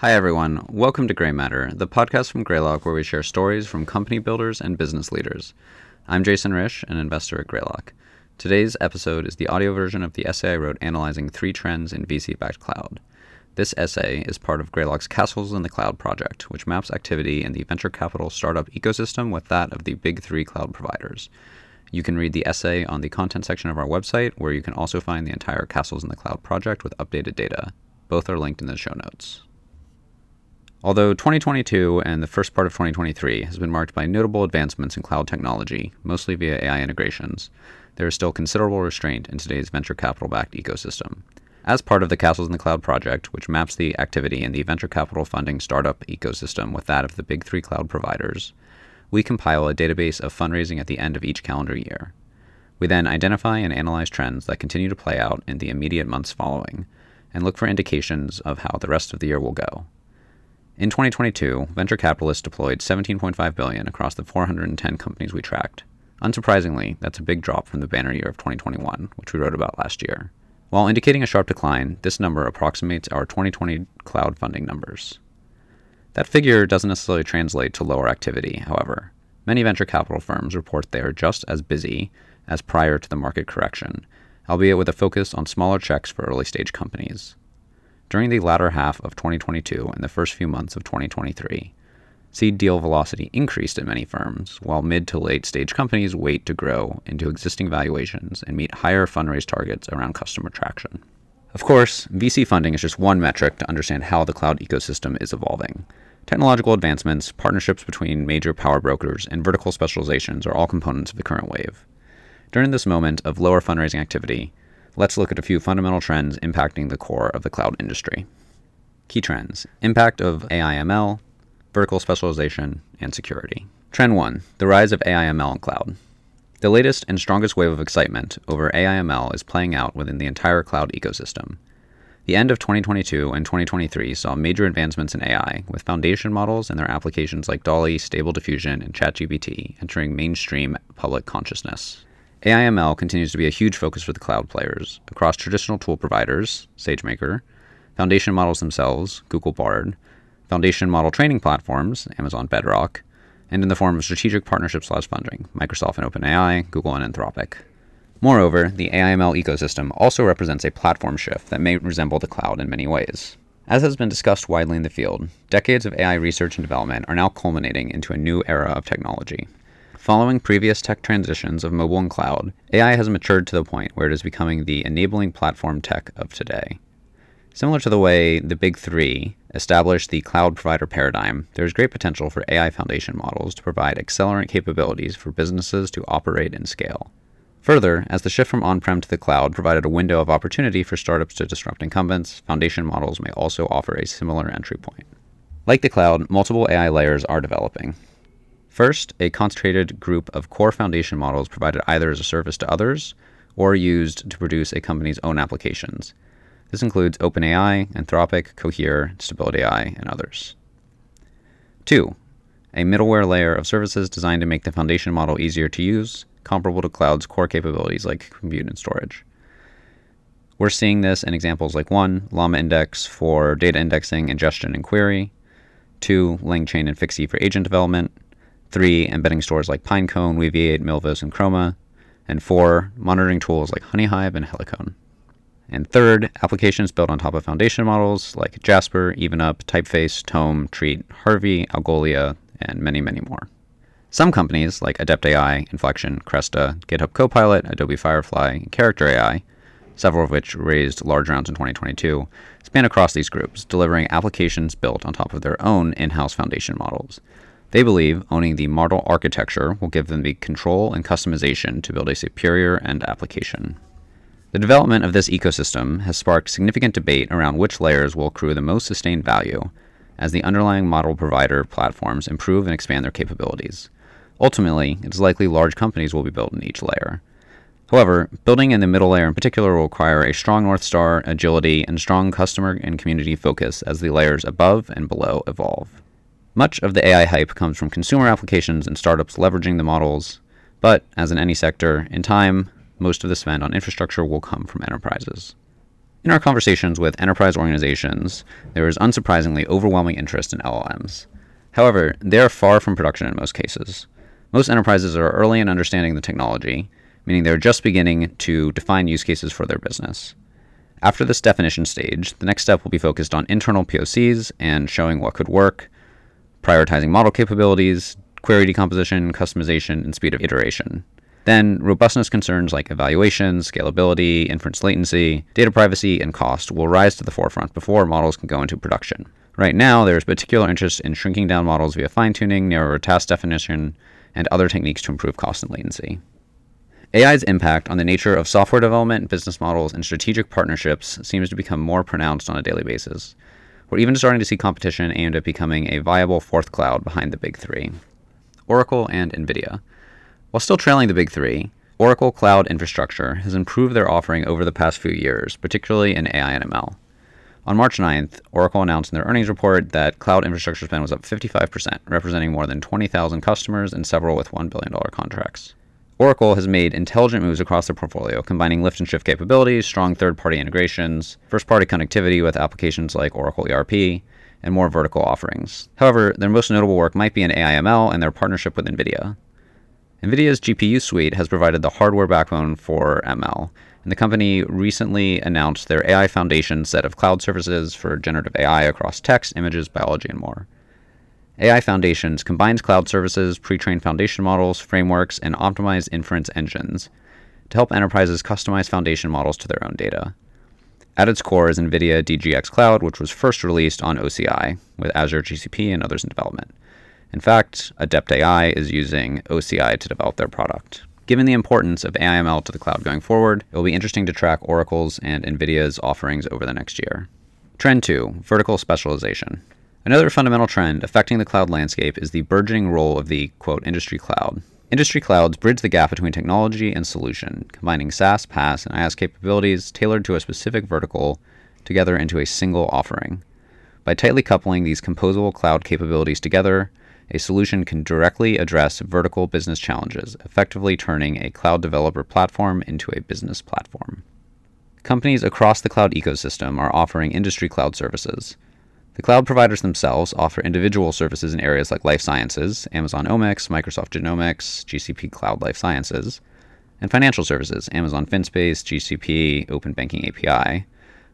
Hi, everyone. Welcome to Grey Matter, the podcast from Greylock where we share stories from company builders and business leaders. I'm Jason Risch, an investor at Greylock. Today's episode is the audio version of the essay I wrote analyzing three trends in VC backed cloud. This essay is part of Greylock's Castles in the Cloud project, which maps activity in the venture capital startup ecosystem with that of the big three cloud providers. You can read the essay on the content section of our website, where you can also find the entire Castles in the Cloud project with updated data. Both are linked in the show notes. Although 2022 and the first part of 2023 has been marked by notable advancements in cloud technology, mostly via AI integrations, there is still considerable restraint in today's venture capital backed ecosystem. As part of the Castles in the Cloud project, which maps the activity in the venture capital funding startup ecosystem with that of the big three cloud providers, we compile a database of fundraising at the end of each calendar year. We then identify and analyze trends that continue to play out in the immediate months following, and look for indications of how the rest of the year will go. In 2022, venture capitalists deployed 17.5 billion across the 410 companies we tracked. Unsurprisingly, that's a big drop from the banner year of 2021, which we wrote about last year. While indicating a sharp decline, this number approximates our 2020 cloud funding numbers. That figure doesn't necessarily translate to lower activity, however. Many venture capital firms report they are just as busy as prior to the market correction, albeit with a focus on smaller checks for early stage companies. During the latter half of 2022 and the first few months of 2023, seed deal velocity increased at many firms, while mid to late stage companies wait to grow into existing valuations and meet higher fundraise targets around customer traction. Of course, VC funding is just one metric to understand how the cloud ecosystem is evolving. Technological advancements, partnerships between major power brokers, and vertical specializations are all components of the current wave. During this moment of lower fundraising activity, let's look at a few fundamental trends impacting the core of the cloud industry. Key trends impact of AI/ML, vertical specialization, and security. Trend 1 The rise of AI/ML in cloud. The latest and strongest wave of excitement over AI/ML is playing out within the entire cloud ecosystem. The end of 2022 and 2023 saw major advancements in AI, with foundation models and their applications like DALL-E, Stable Diffusion, and ChatGPT entering mainstream public consciousness. AI/ML continues to be a huge focus for the cloud players across traditional tool providers, SageMaker, foundation models themselves, Google Bard, foundation model training platforms, Amazon Bedrock, and in the form of strategic partnerships slash funding, Microsoft and OpenAI, Google and Anthropic. Moreover, the AI/ML ecosystem also represents a platform shift that may resemble the cloud in many ways. As has been discussed widely in the field, decades of AI research and development are now culminating into a new era of technology. Following previous tech transitions of mobile and cloud, AI has matured to the point where it is becoming the enabling platform tech of today. Similar to the way the big three established the cloud provider paradigm, there is great potential for AI foundation models to provide accelerant capabilities for businesses to operate and scale. Further, as the shift from on prem to the cloud provided a window of opportunity for startups to disrupt incumbents, foundation models may also offer a similar entry point. Like the cloud, multiple AI layers are developing. First, a concentrated group of core foundation models provided either as a service to others or used to produce a company's own applications. This includes OpenAI, Anthropic, Cohere, Stability AI, and others. Two, a middleware layer of services designed to make the foundation model easier to use, comparable to cloud's core capabilities like compute and storage. We're seeing this in examples like one, Llama Index for data indexing, ingestion, and query, two, LangChain and Fixie for agent development, Three, embedding stores like Pinecone, Weaviate, Milvus, and Chroma. And four, monitoring tools like Honeyhive and Helicone. And third, applications built on top of foundation models like Jasper, EvenUp, Typeface, Tome, Treat, Harvey, Algolia, and many, many more. Some companies like Adept AI, Inflection, Cresta, GitHub Copilot, Adobe Firefly, and Character AI, several of which raised large rounds in 2022, span across these groups, delivering applications built on top of their own in house foundation models. They believe owning the model architecture will give them the control and customization to build a superior end application. The development of this ecosystem has sparked significant debate around which layers will accrue the most sustained value as the underlying model provider platforms improve and expand their capabilities. Ultimately, it is likely large companies will be built in each layer. However, building in the middle layer in particular will require a strong North Star, agility, and strong customer and community focus as the layers above and below evolve. Much of the AI hype comes from consumer applications and startups leveraging the models, but as in any sector, in time, most of the spend on infrastructure will come from enterprises. In our conversations with enterprise organizations, there is unsurprisingly overwhelming interest in LLMs. However, they are far from production in most cases. Most enterprises are early in understanding the technology, meaning they're just beginning to define use cases for their business. After this definition stage, the next step will be focused on internal POCs and showing what could work, prioritizing model capabilities, query decomposition, customization, and speed of iteration. Then, robustness concerns like evaluation, scalability, inference latency, data privacy, and cost will rise to the forefront before models can go into production. Right now, there is particular interest in shrinking down models via fine tuning, narrower task definition, and other techniques to improve cost and latency. AI's impact on the nature of software development, business models, and strategic partnerships seems to become more pronounced on a daily basis. We're even starting to see competition aimed at becoming a viable fourth cloud behind the big three Oracle and NVIDIA. While still trailing the big three, Oracle Cloud Infrastructure has improved their offering over the past few years, particularly in AI and ML. On March 9th, Oracle announced in their earnings report that cloud infrastructure spend was up 55%, representing more than 20,000 customers and several with $1 billion contracts. Oracle has made intelligent moves across their portfolio, combining lift and shift capabilities, strong third party integrations, first party connectivity with applications like Oracle ERP, and more vertical offerings. However, their most notable work might be in AIML and their partnership with NVIDIA. NVIDIA's GPU suite has provided the hardware backbone for ML, and the company recently announced their AI Foundation set of cloud services for generative AI across text, images, biology, and more. AI Foundations combines cloud services, pre trained foundation models, frameworks, and optimized inference engines to help enterprises customize foundation models to their own data. At its core is NVIDIA DGX Cloud, which was first released on OCI, with Azure GCP and others in development. In fact, Adept AI is using OCI to develop their product. Given the importance of AIML to the cloud going forward, it will be interesting to track Oracle's and NVIDIA's offerings over the next year. Trend 2 Vertical Specialization. Another fundamental trend affecting the cloud landscape is the burgeoning role of the quote industry cloud. Industry clouds bridge the gap between technology and solution, combining SaaS, PaaS, and IaaS capabilities tailored to a specific vertical together into a single offering. By tightly coupling these composable cloud capabilities together, a solution can directly address vertical business challenges, effectively turning a cloud developer platform into a business platform. Companies across the cloud ecosystem are offering industry cloud services. The cloud providers themselves offer individual services in areas like life sciences, Amazon Omics, Microsoft Genomics, GCP Cloud Life Sciences, and financial services, Amazon FinSpace, GCP, Open Banking API.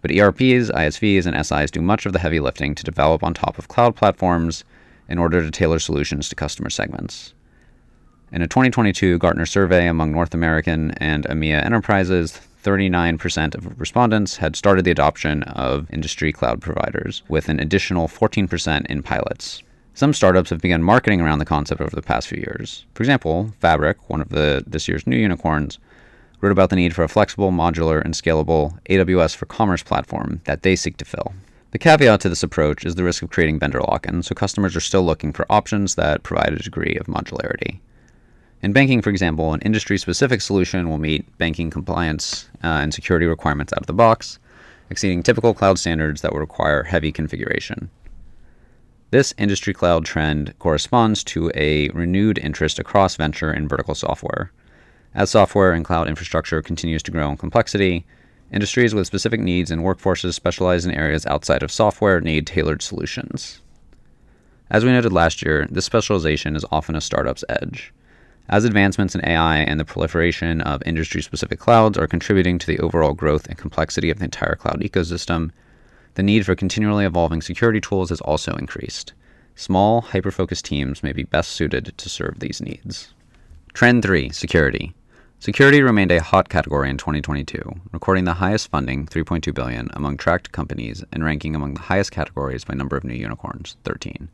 But ERPs, ISVs, and SIs do much of the heavy lifting to develop on top of cloud platforms in order to tailor solutions to customer segments. In a 2022 Gartner survey among North American and EMEA enterprises, 39% of respondents had started the adoption of industry cloud providers, with an additional 14% in pilots. Some startups have begun marketing around the concept over the past few years. For example, Fabric, one of the this year's new unicorns, wrote about the need for a flexible, modular, and scalable AWS for commerce platform that they seek to fill. The caveat to this approach is the risk of creating vendor lock in, so customers are still looking for options that provide a degree of modularity. In banking, for example, an industry specific solution will meet banking compliance uh, and security requirements out of the box, exceeding typical cloud standards that would require heavy configuration. This industry cloud trend corresponds to a renewed interest across venture in vertical software. As software and cloud infrastructure continues to grow in complexity, Industries with specific needs and workforces specialized in areas outside of software need tailored solutions. As we noted last year, this specialization is often a startup's edge. As advancements in AI and the proliferation of industry specific clouds are contributing to the overall growth and complexity of the entire cloud ecosystem, the need for continually evolving security tools has also increased. Small, hyper focused teams may be best suited to serve these needs. Trend 3 Security. Security remained a hot category in 2022, recording the highest funding, 3.2 billion, among tracked companies and ranking among the highest categories by number of new unicorns, 13.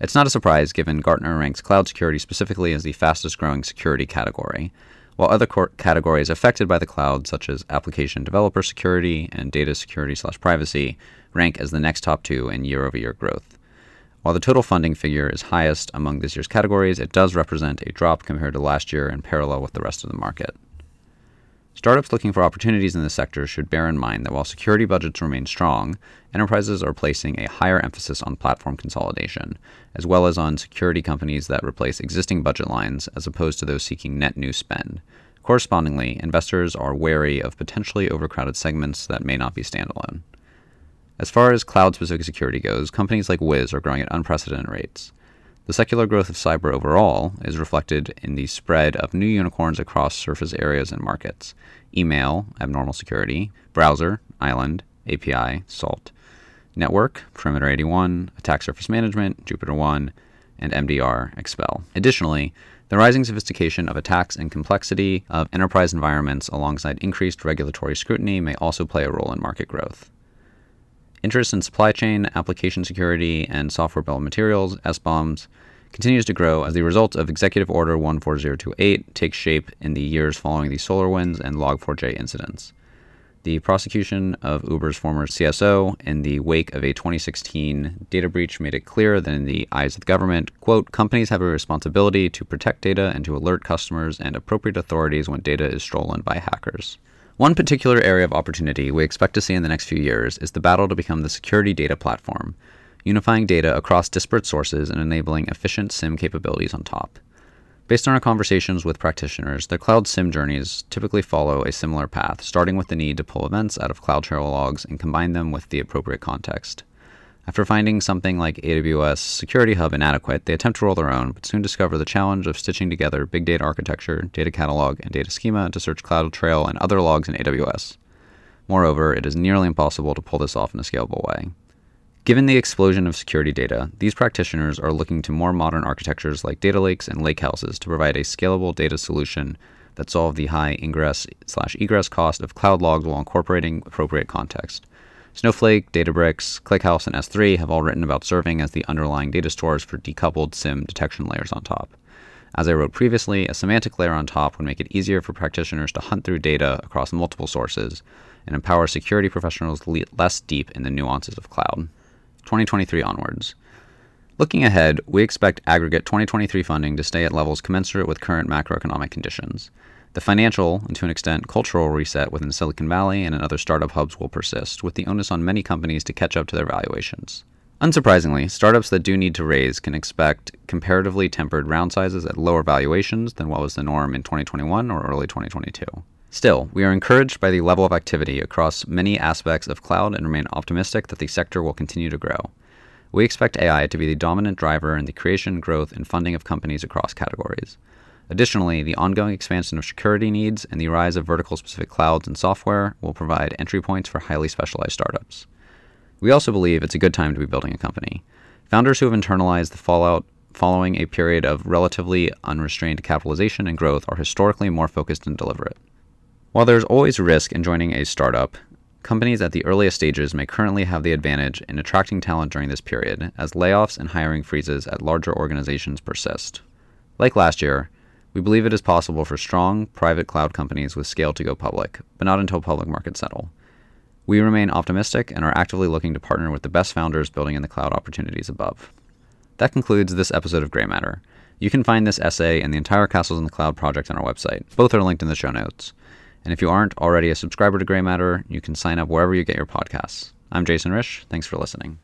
It's not a surprise given Gartner ranks cloud security specifically as the fastest growing security category, while other categories affected by the cloud such as application developer security and data security slash privacy rank as the next top 2 in year-over-year growth. While the total funding figure is highest among this year's categories, it does represent a drop compared to last year and parallel with the rest of the market. Startups looking for opportunities in this sector should bear in mind that while security budgets remain strong, enterprises are placing a higher emphasis on platform consolidation, as well as on security companies that replace existing budget lines as opposed to those seeking net new spend, Correspondingly, investors are wary of potentially overcrowded segments that may not be standalone. As far as cloud specific security goes, companies like Wiz are growing at unprecedented rates. The secular growth of cyber overall is reflected in the spread of new unicorns across surface areas and markets. Email, abnormal security, browser, island, API, SALT, network, Perimeter 81, attack surface management, JupiterOne, and MDR, Expel. Additionally, the rising sophistication of attacks and complexity of enterprise environments alongside increased regulatory scrutiny may also play a role in market growth. Interest in supply chain, application security, and software bill of materials, SBOMs, continues to grow as the result of Executive Order 14028 takes shape in the years following the SolarWinds and Log4j incidents. The prosecution of Uber's former CSO in the wake of a 2016 data breach made it clear that in the eyes of the government, quote, companies have a responsibility to protect data and to alert customers and appropriate authorities when data is stolen by hackers. One particular area of opportunity we expect to see in the next few years is the battle to become the security data platform, unifying data across disparate sources and enabling efficient SIEM capabilities on top. Based on our conversations with practitioners, their cloud SIEM journeys typically follow a similar path, starting with the need to pull events out of CloudTrail logs and combine them with the appropriate context. After finding something like AWS Security Hub inadequate, they attempt to roll their own, but soon discover the challenge of stitching together big data architecture, data catalog, and data schema to search CloudTrail and other logs in AWS. Moreover, it is nearly impossible to pull this off in a scalable way. Given the explosion of security data, these practitioners are looking to more modern architectures like data lakes and lakehouses to provide a scalable data solution that solve the high ingress slash egress cost of cloud logs while incorporating appropriate context. Snowflake, Databricks, ClickHouse, and S3 have all written about serving as the underlying data stores for decoupled SIEM detection layers on top. As I wrote previously, a semantic layer on top would make it easier for practitioners to hunt through data across multiple sources and empower security professionals less deep in the nuances of cloud. 2023 onwards. Looking ahead, we expect aggregate 2023 funding to stay at levels commensurate with current macroeconomic conditions. The financial, and to an extent cultural reset within Silicon Valley and in other startup hubs will persist, with the onus on many companies to catch up to their valuations. Unsurprisingly, startups that do need to raise can expect comparatively tempered round sizes at lower valuations than what was the norm in 2021 or early 2022. Still, we are encouraged by the level of activity across many aspects of cloud and remain optimistic that the sector will continue to grow. We expect AI to be the dominant driver in the creation, growth, and funding of companies across categories. Additionally, the ongoing expansion of security needs and the rise of vertical specific clouds and software will provide entry points for highly specialized startups. We also believe it's a good time to be building a company. Founders who have internalized the fallout following a period of relatively unrestrained capitalization and growth are historically more focused and deliberate. While there's always risk in joining a startup, companies at the earliest stages may currently have the advantage in attracting talent during this period as layoffs and hiring freezes at larger organizations persist. Like last year, we believe it is possible for strong, private cloud companies with scale to go public, but not until public markets settle. We remain optimistic and are actively looking to partner with the best founders building in the cloud opportunities above. That concludes this episode of Grey Matter. You can find this essay and the entire Castles in the Cloud project on our website. Both are linked in the show notes. And if you aren't already a subscriber to Grey Matter, you can sign up wherever you get your podcasts. I'm Jason Risch. Thanks for listening.